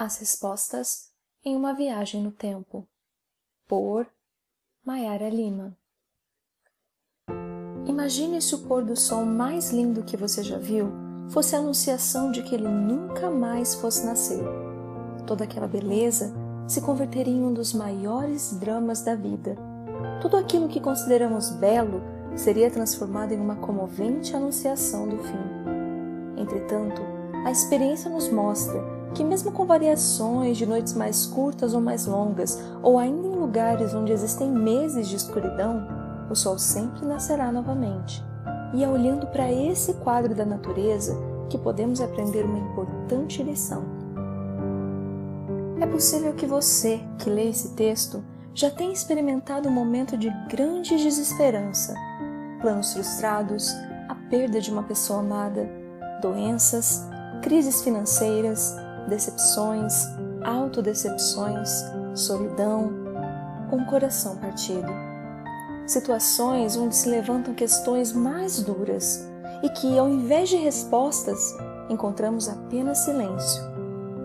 As respostas em uma viagem no tempo, por Mayara Lima. Imagine se o pôr do sol mais lindo que você já viu fosse a anunciação de que ele nunca mais fosse nascer. Toda aquela beleza se converteria em um dos maiores dramas da vida. Tudo aquilo que consideramos belo seria transformado em uma comovente anunciação do fim. Entretanto, a experiência nos mostra que, mesmo com variações de noites mais curtas ou mais longas, ou ainda em lugares onde existem meses de escuridão, o sol sempre nascerá novamente. E é olhando para esse quadro da natureza que podemos aprender uma importante lição. É possível que você, que lê esse texto, já tenha experimentado um momento de grande desesperança, planos frustrados, a perda de uma pessoa amada, doenças, crises financeiras, decepções, autodecepções, solidão, um coração partido. Situações onde se levantam questões mais duras e que, ao invés de respostas, encontramos apenas silêncio.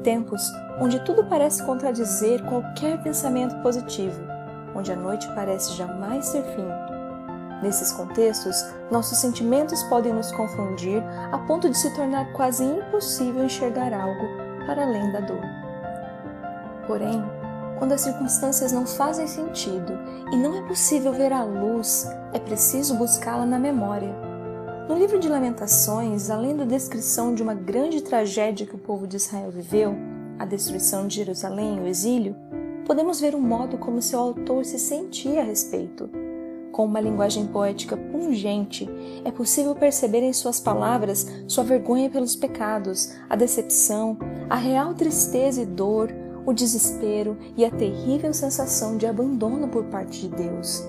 Tempos onde tudo parece contradizer qualquer pensamento positivo, onde a noite parece jamais ter fim. Nesses contextos, nossos sentimentos podem nos confundir a ponto de se tornar quase impossível enxergar algo para além da dor. Porém, quando as circunstâncias não fazem sentido e não é possível ver a luz, é preciso buscá-la na memória. No livro de Lamentações, além da descrição de uma grande tragédia que o povo de Israel viveu, a destruição de Jerusalém e o exílio, podemos ver o modo como seu autor se sentia a respeito com uma linguagem poética pungente, é possível perceber em suas palavras sua vergonha pelos pecados, a decepção, a real tristeza e dor, o desespero e a terrível sensação de abandono por parte de Deus.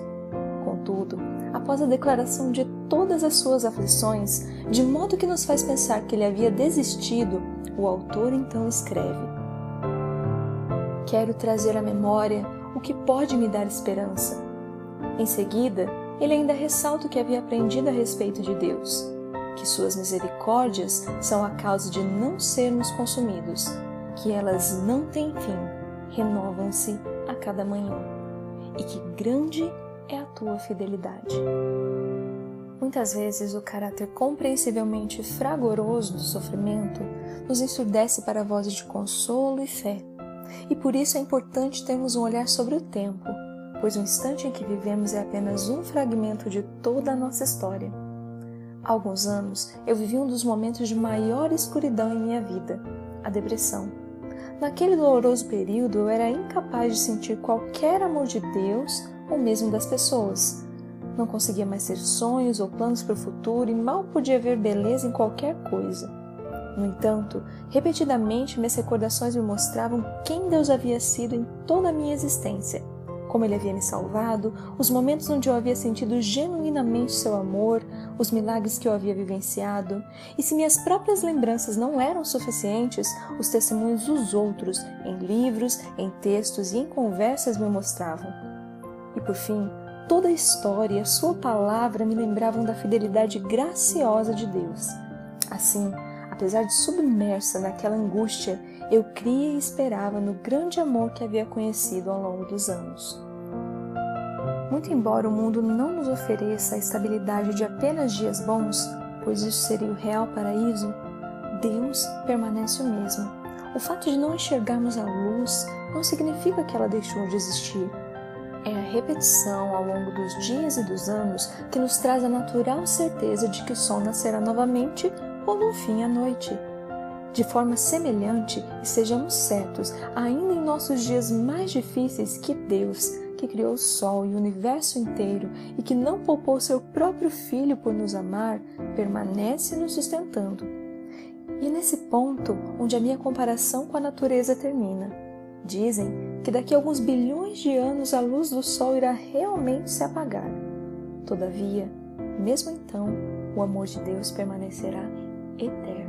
Contudo, após a declaração de todas as suas aflições, de modo que nos faz pensar que ele havia desistido, o autor então escreve: Quero trazer à memória o que pode me dar esperança em seguida, ele ainda ressalta o que havia aprendido a respeito de Deus, que suas misericórdias são a causa de não sermos consumidos, que elas não têm fim, renovam-se a cada manhã, e que grande é a tua fidelidade. Muitas vezes o caráter compreensivelmente fragoroso do sofrimento nos ensurdece para vozes de consolo e fé, e por isso é importante termos um olhar sobre o tempo pois o instante em que vivemos é apenas um fragmento de toda a nossa história. Há alguns anos eu vivi um dos momentos de maior escuridão em minha vida, a depressão. Naquele doloroso período eu era incapaz de sentir qualquer amor de Deus ou mesmo das pessoas. Não conseguia mais ter sonhos ou planos para o futuro e mal podia ver beleza em qualquer coisa. No entanto, repetidamente minhas recordações me mostravam quem Deus havia sido em toda a minha existência como ele havia me salvado, os momentos onde eu havia sentido genuinamente seu amor, os milagres que eu havia vivenciado, e se minhas próprias lembranças não eram suficientes, os testemunhos dos outros, em livros, em textos e em conversas me mostravam. E por fim, toda a história e a sua palavra me lembravam da fidelidade graciosa de Deus. Assim, apesar de submersa naquela angústia, eu cria e esperava no grande amor que havia conhecido ao longo dos anos. Muito embora o mundo não nos ofereça a estabilidade de apenas dias bons, pois isso seria o real paraíso, Deus permanece o mesmo. O fato de não enxergarmos a luz não significa que ela deixou de existir. É a repetição ao longo dos dias e dos anos que nos traz a natural certeza de que o sol nascerá novamente ou no fim à noite de forma semelhante e sejamos certos, ainda em nossos dias mais difíceis, que Deus, que criou o sol e o universo inteiro e que não poupou seu próprio Filho por nos amar, permanece nos sustentando. E é nesse ponto onde a minha comparação com a natureza termina. Dizem que daqui a alguns bilhões de anos a luz do sol irá realmente se apagar. Todavia, mesmo então, o amor de Deus permanecerá eterno.